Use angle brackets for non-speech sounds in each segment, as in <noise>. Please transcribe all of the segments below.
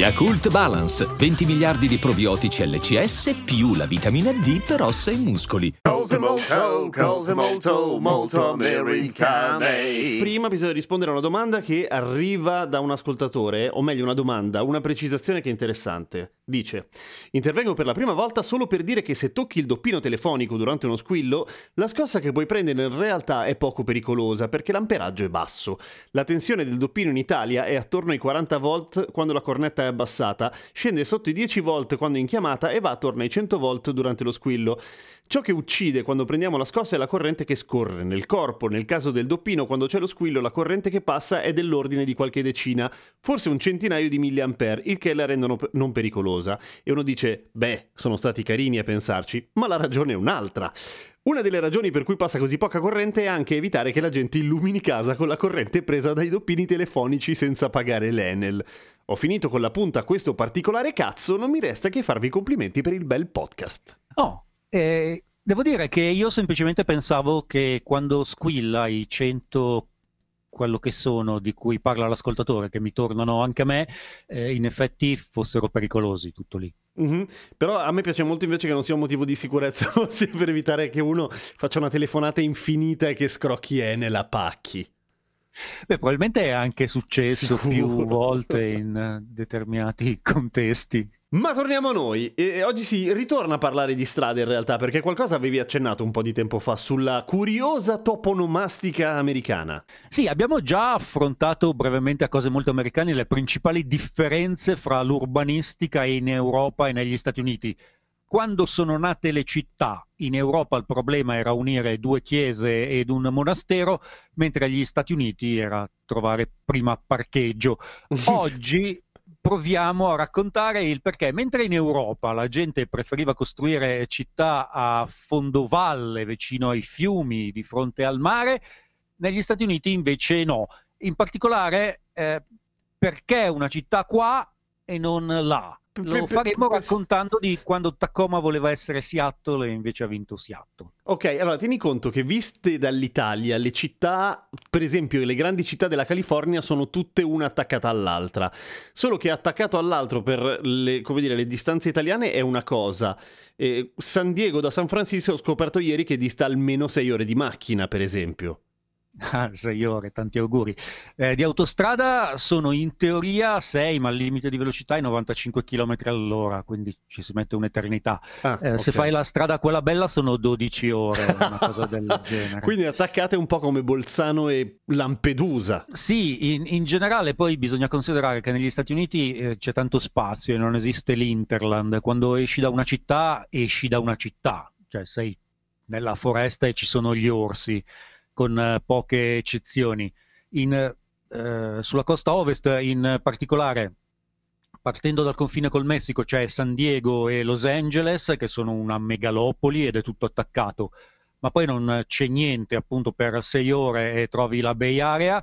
Yakult Balance, 20 miliardi di probiotici LCS più la vitamina D per ossa e muscoli. Prima bisogna rispondere a una domanda che arriva da un ascoltatore, o meglio una domanda, una precisazione che è interessante. Dice, intervengo per la prima volta solo per dire che se tocchi il doppino telefonico durante uno squillo, la scossa che puoi prendere in realtà è poco pericolosa perché l'amperaggio è basso. La tensione del doppino in Italia è attorno ai 40 volt quando la cornetta è abbassata, scende sotto i 10 volt quando in chiamata e va attorno ai 100 volt durante lo squillo. Ciò che uccide quando prendiamo la scossa è la corrente che scorre nel corpo. Nel caso del doppino, quando c'è lo squillo, la corrente che passa è dell'ordine di qualche decina, forse un centinaio di milliampere, il che la rendono non pericolosa. E uno dice, beh, sono stati carini a pensarci, ma la ragione è un'altra. Una delle ragioni per cui passa così poca corrente è anche evitare che la gente illumini casa con la corrente presa dai doppini telefonici senza pagare l'Enel. Ho finito con la punta a questo particolare cazzo, non mi resta che farvi complimenti per il bel podcast. Oh, eh, devo dire che io semplicemente pensavo che quando squilla i 100 quello che sono, di cui parla l'ascoltatore, che mi tornano anche a me, eh, in effetti fossero pericolosi, tutto lì. Mhm. Però a me piace molto invece che non sia un motivo di sicurezza, <laughs> ossia per evitare che uno faccia una telefonata infinita e che scrocchi Enel a pacchi. Beh, probabilmente è anche successo Sicuro. più volte in determinati <laughs> contesti. Ma torniamo a noi. E oggi si ritorna a parlare di strade in realtà, perché qualcosa avevi accennato un po' di tempo fa sulla curiosa toponomastica americana. Sì, abbiamo già affrontato brevemente a cose molto americane le principali differenze fra l'urbanistica in Europa e negli Stati Uniti. Quando sono nate le città, in Europa il problema era unire due chiese ed un monastero, mentre agli Stati Uniti era trovare prima parcheggio. <laughs> Oggi proviamo a raccontare il perché. Mentre in Europa la gente preferiva costruire città a fondovalle, vicino ai fiumi, di fronte al mare, negli Stati Uniti invece no. In particolare eh, perché una città qua e non là? Lo faremo raccontando di quando Tacoma voleva essere Seattle e invece ha vinto Seattle. Ok, allora tieni conto che viste dall'Italia, le città, per esempio le grandi città della California, sono tutte una attaccata all'altra. Solo che attaccato all'altro per le, come dire, le distanze italiane è una cosa. Eh, San Diego da San Francisco ho scoperto ieri che dista almeno 6 ore di macchina, per esempio. Ah, sei ore, tanti auguri. Eh, di autostrada sono in teoria 6, ma il limite di velocità è 95 km all'ora, quindi ci si mette un'eternità. Ah, Eh, Se ok. fai la strada quella bella sono 12 ore, una cosa del <laughs> genere. Quindi attaccate un po' come Bolzano e Lampedusa. Sì, in, in generale poi bisogna considerare che negli Stati Uniti eh, c'è tanto spazio e non esiste l'interland. Quando esci da una città, esci da una città, cioè sei nella foresta e ci sono gli orsi, con eh, poche eccezioni. In, eh, sulla costa ovest, in particolare, partendo dal confine col Messico, c'è San Diego e Los Angeles, che sono una megalopoli ed è tutto attaccato ma poi non c'è niente appunto per sei ore e trovi la Bay Area.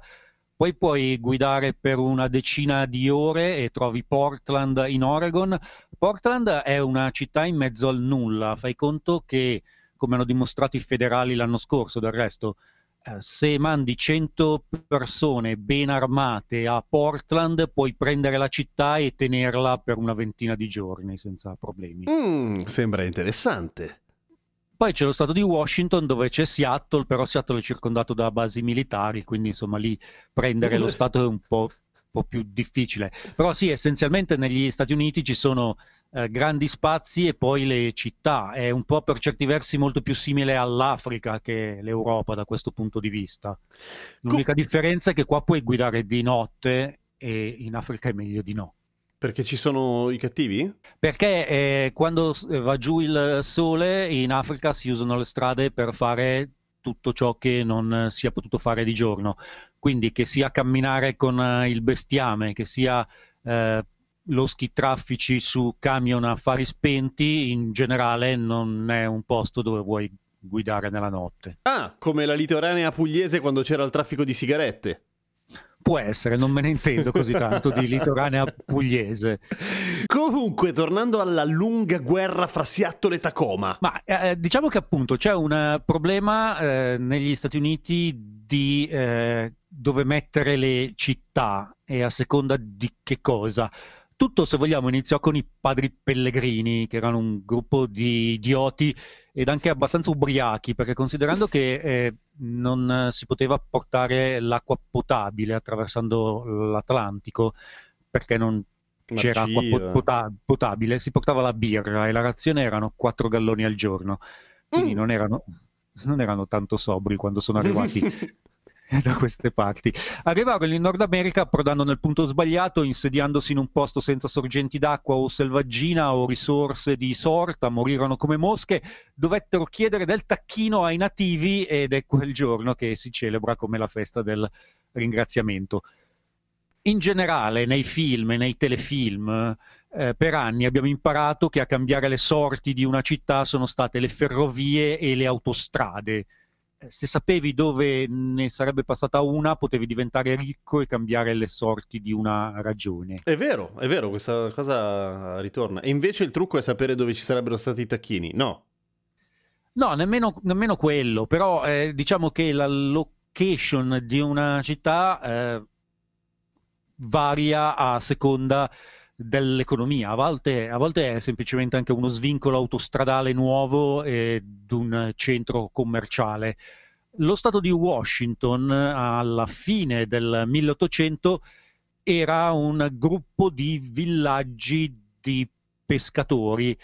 Poi puoi guidare per una decina di ore e trovi Portland in Oregon. Portland è una città in mezzo al nulla. Fai conto che, come hanno dimostrato i federali l'anno scorso, del resto, se mandi 100 persone ben armate a Portland, puoi prendere la città e tenerla per una ventina di giorni senza problemi. Mm, sembra interessante. Poi c'è lo stato di Washington dove c'è Seattle, però Seattle è circondato da basi militari, quindi insomma lì prendere lo <laughs> Stato è un po', po' più difficile. Però sì, essenzialmente negli Stati Uniti ci sono eh, grandi spazi e poi le città. È un po' per certi versi molto più simile all'Africa che l'Europa da questo punto di vista. L'unica differenza è che qua puoi guidare di notte e in Africa è meglio di no. Perché ci sono i cattivi? Perché eh, quando va giù il sole in Africa si usano le strade per fare tutto ciò che non si è potuto fare di giorno. Quindi che sia camminare con eh, il bestiame, che sia eh, loschi traffici su camion a fari spenti, in generale non è un posto dove vuoi guidare nella notte. Ah, come la litoranea pugliese quando c'era il traffico di sigarette. Può essere, non me ne intendo così tanto di litoranea pugliese. Comunque, tornando alla lunga guerra fra Seattle e Tacoma. Ma eh, diciamo che appunto c'è un problema eh, negli Stati Uniti di eh, dove mettere le città e a seconda di che cosa. Tutto, se vogliamo, iniziò con i padri pellegrini, che erano un gruppo di idioti ed anche abbastanza ubriachi, perché considerando che eh, non si poteva portare l'acqua potabile attraversando l'Atlantico, perché non c'era acqua pota- potabile, si portava la birra e la razione erano 4 galloni al giorno. Quindi mm. non, erano, non erano tanto sobri quando sono arrivati <laughs> <laughs> da queste parti. Arrivarono in Nord America approdando nel punto sbagliato, insediandosi in un posto senza sorgenti d'acqua o selvaggina o risorse di sorta, morirono come mosche, dovettero chiedere del tacchino ai nativi ed è quel giorno che si celebra come la festa del ringraziamento. In generale, nei film e nei telefilm, eh, per anni abbiamo imparato che a cambiare le sorti di una città sono state le ferrovie e le autostrade se sapevi dove ne sarebbe passata una, potevi diventare ricco e cambiare le sorti di una ragione. È vero, è vero, questa cosa ritorna. E invece il trucco è sapere dove ci sarebbero stati i tacchini, no? No, nemmeno, nemmeno quello, però eh, diciamo che la location di una città eh, varia a seconda dell'economia. A volte, a volte, è semplicemente anche uno svincolo autostradale nuovo ed un centro commerciale. Lo stato di Washington alla fine del 1800 era un gruppo di villaggi di pescatori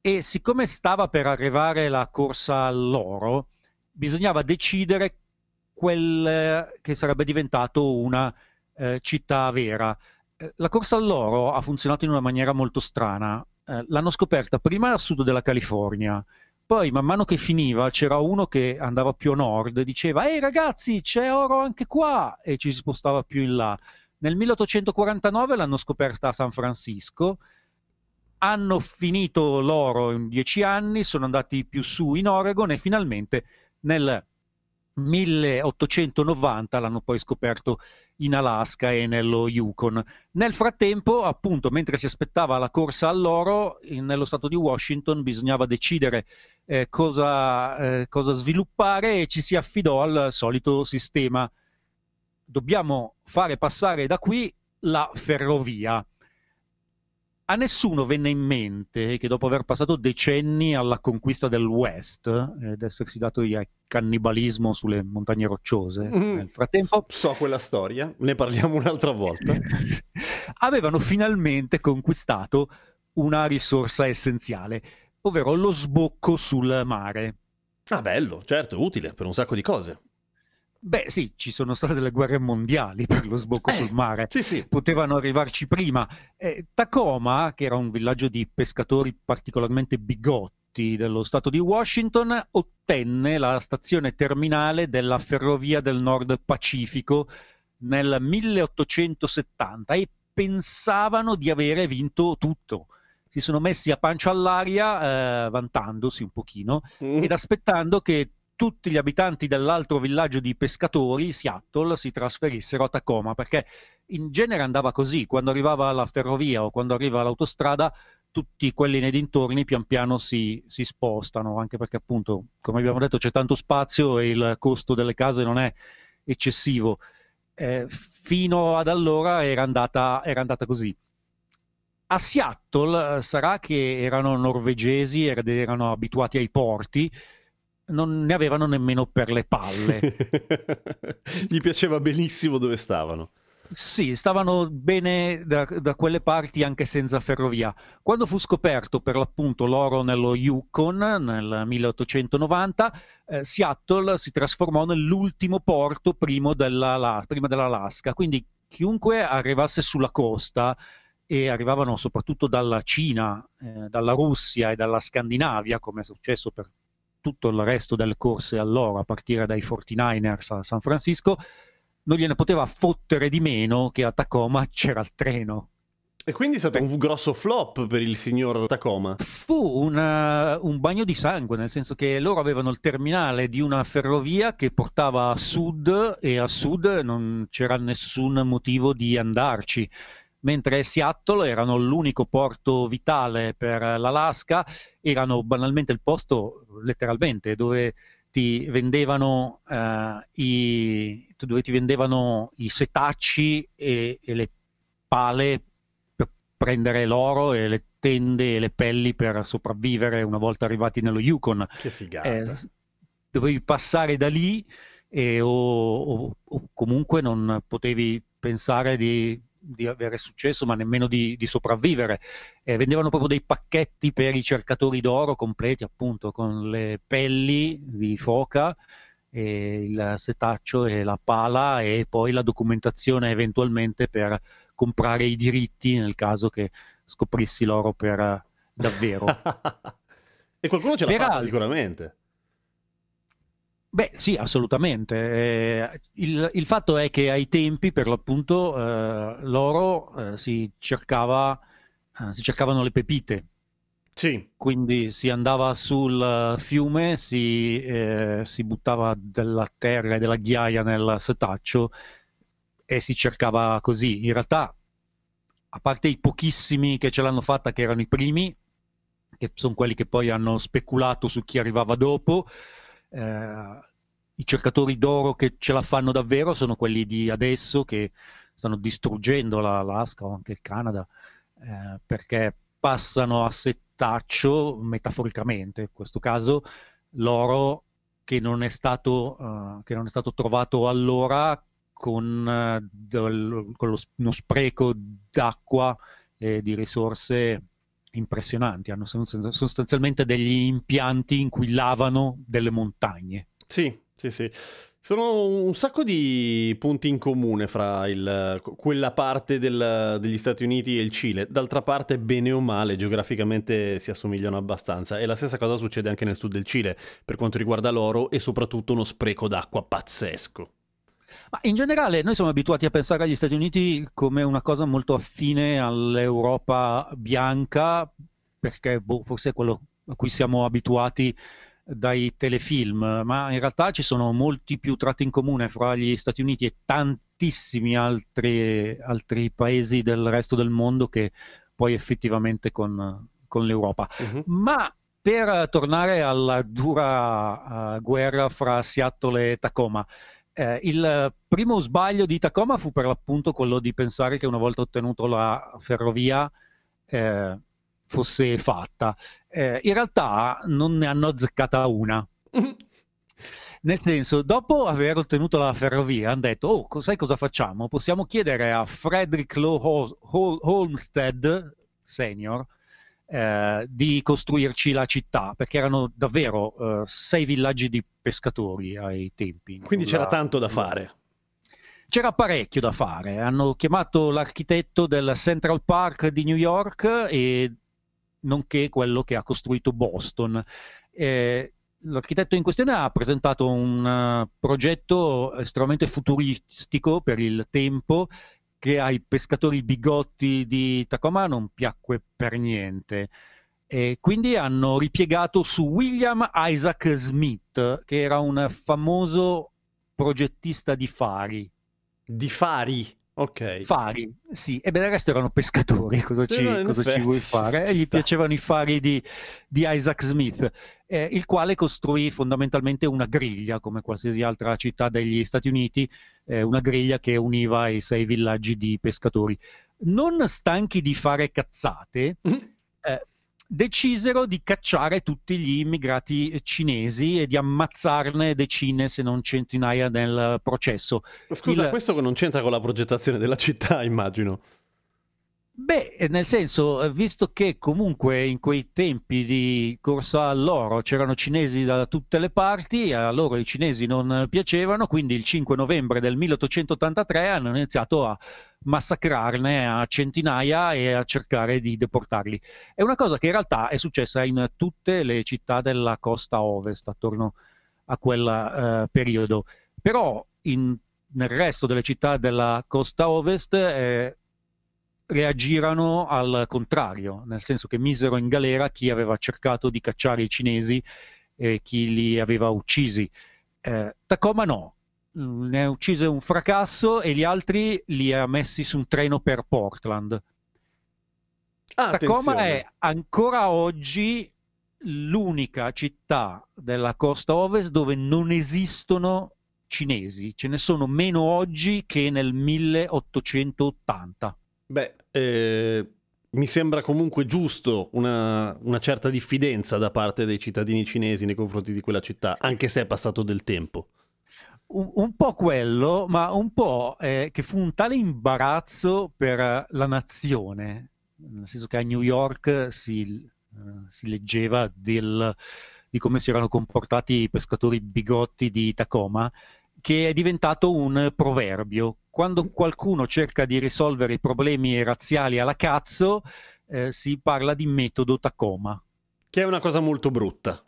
e siccome stava per arrivare la corsa all'oro, bisognava decidere quel che sarebbe diventato una eh, città vera. Eh, la corsa all'oro ha funzionato in una maniera molto strana. Eh, l'hanno scoperta prima a sud della California, poi man mano che finiva c'era uno che andava più a nord e diceva ehi ragazzi c'è oro anche qua e ci si spostava più in là. Nel 1849 l'hanno scoperta a San Francisco, hanno finito l'oro in dieci anni, sono andati più su in Oregon e finalmente nel 1890 l'hanno poi scoperto in Alaska e nello Yukon. Nel frattempo, appunto, mentre si aspettava la corsa all'oro, in, nello stato di Washington bisognava decidere eh, cosa, eh, cosa sviluppare e ci si affidò al solito sistema. Dobbiamo fare passare da qui la ferrovia a nessuno venne in mente che dopo aver passato decenni alla conquista del West ed essersi dato al cannibalismo sulle montagne rocciose, mm. nel frattempo... So quella storia, ne parliamo un'altra volta. <laughs> avevano finalmente conquistato una risorsa essenziale, ovvero lo sbocco sul mare. Ah, bello, certo, utile per un sacco di cose. Beh, sì, ci sono state delle guerre mondiali per lo sbocco eh, sul mare. Sì, sì. Potevano arrivarci prima. Eh, Tacoma, che era un villaggio di pescatori particolarmente bigotti dello stato di Washington, ottenne la stazione terminale della Ferrovia del Nord Pacifico nel 1870 e pensavano di avere vinto tutto si sono messi a pancia all'aria, eh, vantandosi un pochino mm. ed aspettando che tutti gli abitanti dell'altro villaggio di pescatori, Seattle, si trasferissero a Tacoma, perché in genere andava così, quando arrivava la ferrovia o quando arriva l'autostrada, tutti quelli nei dintorni pian piano si, si, spostano, anche perché appunto, come abbiamo detto, c'è tanto spazio e il costo delle case non è eccessivo. Eh, fino ad allora era andata, era andata così. A Seattle eh, sarà che erano norvegesi ed erano abituati ai porti, non ne avevano nemmeno per le palle. <laughs> Gli piaceva benissimo dove stavano. Sì, stavano bene da, da, quelle parti anche senza ferrovia. Quando fu scoperto per l'appunto l'oro nello Yukon nel 1890, eh, Seattle si trasformò nell'ultimo porto prima, della, prima dell'Alaska. Quindi chiunque arrivasse sulla costa e arrivavano soprattutto dalla Cina, eh, dalla Russia e dalla Scandinavia, come è successo per tutto il resto delle corse allora, a partire dai 49ers a San Francisco, non gliene poteva fottere di meno che a Tacoma c'era il treno. E quindi è stato un grosso flop per il signor Tacoma. Fu una- un bagno di sangue, nel senso che loro avevano il terminale di una ferrovia che portava a sud e a sud non c'era nessun motivo di andarci. Mentre Seattle erano l'unico porto vitale per l'Alaska, erano banalmente il posto, letteralmente, dove ti vendevano, eh, i, dove ti vendevano i setacci e, e le pale per prendere l'oro e le tende e le pelli per sopravvivere una volta arrivati nello Yukon. Che figata. Eh, dovevi passare da lì e, o, o- o comunque non potevi pensare di, di avere successo, ma nemmeno di, di sopravvivere. Eh, vendevano proprio dei pacchetti per i cercatori d'oro completi, appunto, con le pelli di foca, il setaccio e la pala e poi la documentazione eventualmente per comprare i diritti nel caso che scoprissi l'oro per eh, davvero. <laughs> e qualcuno ce l'ha fatta Peraltro- sicuramente. Beh, sì, assolutamente. Eh, il, il fatto è che ai tempi, per l'appunto, eh, l'oro eh, si cercava, eh, si cercavano le pepite, Sì, quindi si andava sul eh, fiume, si, eh, si buttava della terra e della ghiaia nel setaccio e si cercava così. In realtà, a parte i pochissimi che ce l'hanno fatta, che erano i primi, che sono quelli che poi hanno speculato su chi arrivava dopo, eh, i cercatori d'oro che ce la fanno davvero sono quelli di adesso che stanno distruggendo la- l'Alaska o anche il Canada eh, perché passano a settaccio metaforicamente. In questo caso l'oro che non è stato, che non è stato trovato allora con, eh, del- con lo uno spreco d'acqua e di risorse impressionanti. Hanno sost- sostanzialmente degli impianti in cui lavano delle montagne. sì, sì, sì. Sono un sacco di punti in comune fra il- quella parte del- degli Stati Uniti e il Cile. D'altra parte, bene o male, geograficamente si assomigliano abbastanza. E la stessa cosa succede anche nel sud del Cile, per quanto riguarda l'oro e soprattutto uno spreco d'acqua pazzesco. Ma in generale noi siamo abituati a pensare agli Stati Uniti come una cosa molto affine all'Europa bianca, perché boh, forse è quello a cui siamo abituati dai telefilm, ma in realtà ci sono molti più tratti in comune fra gli Stati Uniti e tantissimi altri, altri paesi del resto del mondo che poi effettivamente con, con l'Europa. Mhm. Ma per tornare alla dura eh, guerra fra Seattle e Tacoma, eh, il primo sbaglio di Tacoma fu per l'appunto quello di pensare che una volta ottenuto la ferrovia eh, fosse fatta. Eh, in realtà non ne hanno azzeccata una. <laughs> Nel senso, dopo aver ottenuto la ferrovia, hanno detto: Oh, sai cosa facciamo? Possiamo chiedere a Frederick Law Hol- Hol- Olmsted Senior eh, di costruirci la città, perché erano davvero eh, sei villaggi di pescatori ai tempi. Quindi c'era La- tanto da fare. C'era parecchio da fare. Hanno chiamato l'architetto del Central Park di New York e nonché quello che ha costruito Boston. Eh, l'architetto in questione ha presentato un eh, progetto estremamente futuristico per il tempo che ai pescatori bigotti di Tacoma non piacque per niente. E quindi hanno ripiegato su William Isaac Smith, che era un famoso progettista di fari. Di fari. Ok. Fari, sì, e beh, del resto erano pescatori, <laughs> cosa ci, no, cosa ci vuoi <laughs> fare? ci gli sta. piacevano i fari di, di Isaac Smith, eh, il quale costruì fondamentalmente una griglia, come qualsiasi altra città degli Stati Uniti, eh, una griglia che univa i sei villaggi di pescatori. Non stanchi di fare cazzate, <laughs> eh, decisero di cacciare tutti gli immigrati cinesi e di ammazzarne decine, se non centinaia nel processo. Scusa, Il- questo non c'entra con la progettazione della città, <laughs> immagino. Beh, eh, nel senso, eh, visto che comunque in quei tempi di corsa all'oro c'erano cinesi da tutte le parti, a loro i cinesi non piacevano, quindi il 5 novembre del 1883 hanno iniziato a massacrarne a centinaia e a cercare di deportarli. È una cosa che in realtà è successa in tutte le città della costa ovest attorno a quel eh, periodo, però in- nel resto delle città della costa ovest eh, reagirono al contrario, nel senso che misero in galera chi aveva cercato di cacciare i cinesi e chi li aveva uccisi. Eh, Tacoma no, ne ha ucciso un fracasso e gli altri li ha messi su un treno per Portland. Ah, Tacoma attenzione. è ancora oggi l'unica città della costa ovest dove non esistono cinesi. Ce ne sono meno oggi che nel 1880. Beh, eh, mi sembra comunque giusto una, una certa diffidenza da parte dei cittadini cinesi nei confronti di quella città, anche se è passato del tempo. Un, un po' quello, ma un po' eh, che fu un tale imbarazzo per la nazione, nel senso che a New York si, eh, si leggeva del- di come si erano comportati i pescatori bigotti di Tacoma, che è diventato un proverbio. Quando qualcuno cerca di risolvere i problemi razziali alla cazzo, eh, si parla di metodo Tacoma. Che è una cosa molto brutta.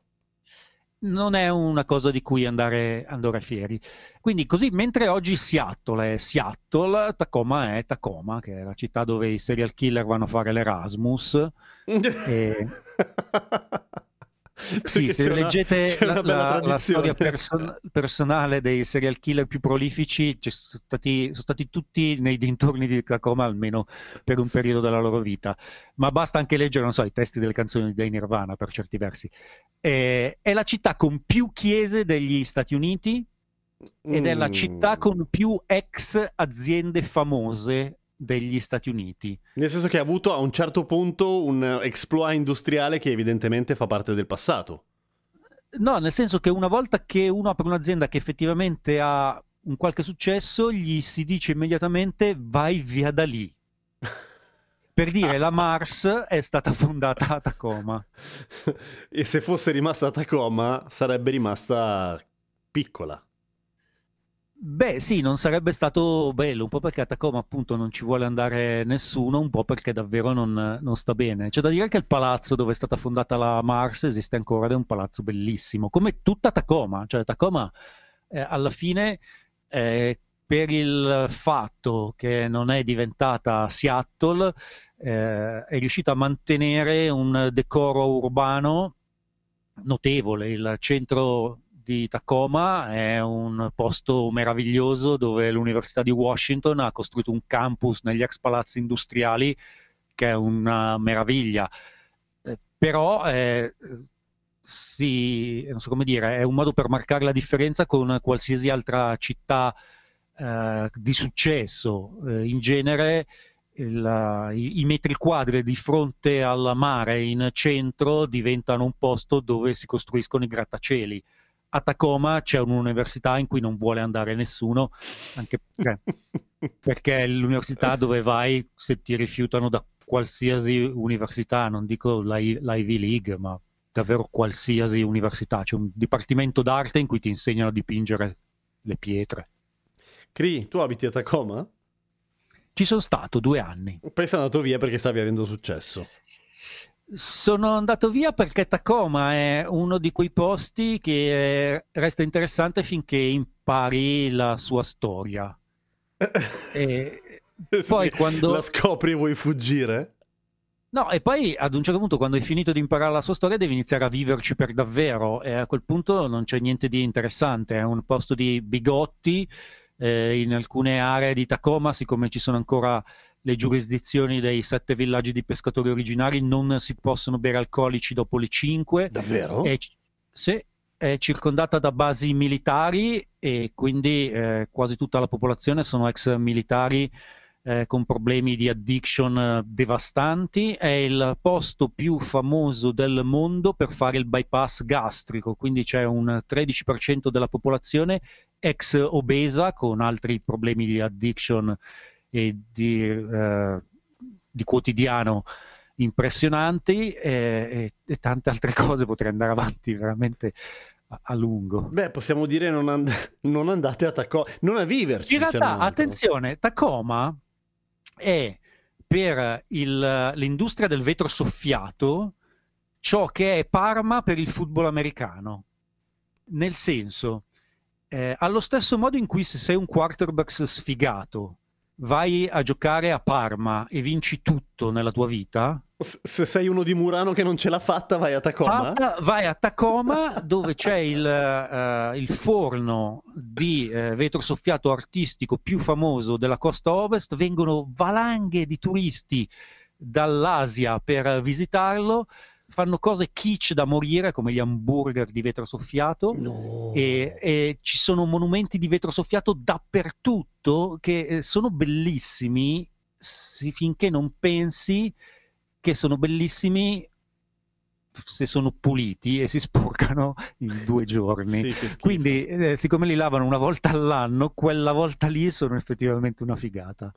non è una cosa di cui andare, andare fieri. Quindi così, mentre oggi Seattle è Seattle, Tacoma è Tacoma, che è la città dove i serial killer vanno a fare l'Erasmus. <laughs> E- <laughs> Sì, se una- leggete la, la- la storia person- personale dei serial killer più prolifici, ci sono stati, sono stati tutti nei dintorni di Tacoma almeno per un periodo della loro vita. Ma basta anche leggere, non so, i testi delle canzoni dei Nirvana per certi versi. Eh, è la città con più chiese degli Stati Uniti ed è la Mm. città con più ex aziende famose degli Stati Uniti. Nel senso che ha avuto a un certo punto un exploit industriale che evidentemente fa parte del passato. No, nel senso che una volta che uno apre un'azienda che effettivamente ha un qualche successo, gli si dice immediatamente vai via da lì. <laughs> Per dire, la Mars è stata fondata a Tacoma. <laughs> e se fosse rimasta a Tacoma sarebbe rimasta piccola. Beh, sì, non sarebbe stato bello, un po' perché a Tacoma appunto non ci vuole andare nessuno, un po' perché davvero non, non sta bene. C'è da dire che il palazzo dove è stata fondata la Mars esiste ancora ed è un palazzo bellissimo, come tutta Tacoma. Cioè Tacoma eh, alla fine, eh, per il fatto che non è diventata Seattle, eh, è riuscita a mantenere un decoro urbano notevole. Il centro di Tacoma è un posto meraviglioso dove l'Università di Washington ha costruito un campus negli ex palazzi industriali che è una meraviglia. Eh, però eh, si, so dire, è un modo per marcare la differenza con qualsiasi altra città eh, di successo. Eh, in genere il- i, i metri quadri di fronte al mare in centro diventano un posto dove si costruiscono i grattacieli. A Tacoma c'è un'università in cui non vuole andare nessuno, anche <laughs> perché, perché è l'università dove vai se ti rifiutano da qualsiasi università, non dico l'I- l'Ivy League, ma davvero qualsiasi università. C'è un dipartimento d'arte in cui ti insegnano a dipingere le pietre. Cri, tu abiti a Tacoma? Ci sono stato due anni. Poi sei andato via perché stavi avendo successo. Sono andato via perché Tacoma è uno di quei posti che resta interessante finché impari la sua storia. <laughs> E poi Sì, quando- la scopri e vuoi fuggire? No, e poi ad un certo punto, quando hai finito di imparare la sua storia, devi iniziare a viverci per davvero. E a quel punto non c'è niente di interessante. È un posto di bigotti. eh, in alcune aree di Tacoma, siccome ci sono ancora le giurisdizioni dei sette villaggi di pescatori originari, non si possono bere alcolici dopo le 5. Davvero? È, sì, è circondata da basi militari e quindi eh, quasi tutta la popolazione sono ex militari eh, con problemi di addiction eh, devastanti. È il posto più famoso del mondo per fare il bypass gastrico, quindi c'è un 13% della popolazione ex obesa con altri problemi di addiction e di, eh, di quotidiano impressionanti e, e- tante altre <laughs> cose, potrei andare avanti veramente a, a lungo. Beh, possiamo dire non, and- non andate a Tacoma, non a viverci. In realtà, attenzione, Tacoma è per il- l'industria del vetro soffiato ciò che è Parma per il football americano. Nel senso, eh, allo stesso modo in cui se sei un quarterback sfigato vai a giocare a Parma e vinci tutto nella tua vita, se sei uno di Murano che non ce l'ha fatta, vai a Tacoma. fatta, vai a Tacoma dove c'è il, eh, il forno di eh, vetro soffiato artistico più famoso della costa ovest, vengono valanghe di turisti dall'Asia per visitarlo, fanno cose kitsch da morire come gli hamburger di vetro soffiato. No. E, e ci sono monumenti di vetro soffiato dappertutto che eh, sono bellissimi si- finché non pensi che sono bellissimi se sono puliti e si sporcano in due <laughs> giorni. Sì. Quindi, eh, siccome li lavano una volta all'anno, quella volta lì sono effettivamente una figata.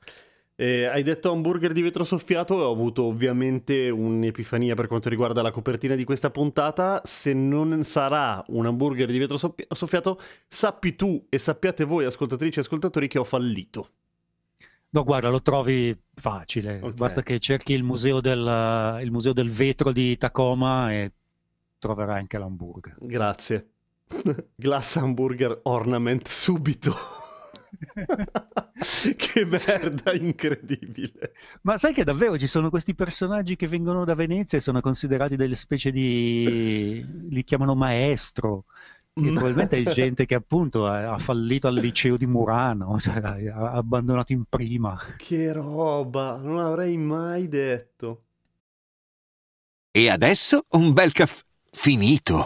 Eh, hai detto hamburger di vetro soffiato e ho avuto ovviamente un'epifania per quanto riguarda la copertina di questa puntata. Se non sarà un hamburger di vetro soffia- soffiato, sappi tu e sappiate voi, ascoltatrici e ascoltatori, che ho fallito. No, guarda, lo trovi facile. Ok. Basta che cerchi il museo del, il museo del vetro di Tacoma e troverai anche l'hamburger. Grazie. <laughs> Glass hamburger ornament subito. <laughs> che merda incredibile. Ma sai che davvero ci sono questi personaggi che vengono da Venezia e sono considerati delle specie di... li chiamano maestro. Che Mm. probabilmente è <laughs> gente che appunto ha ha fallito al liceo di Murano, <laughs> cioè ha abbandonato in prima. Che roba, non avrei mai detto. E adesso un bel caffè finito.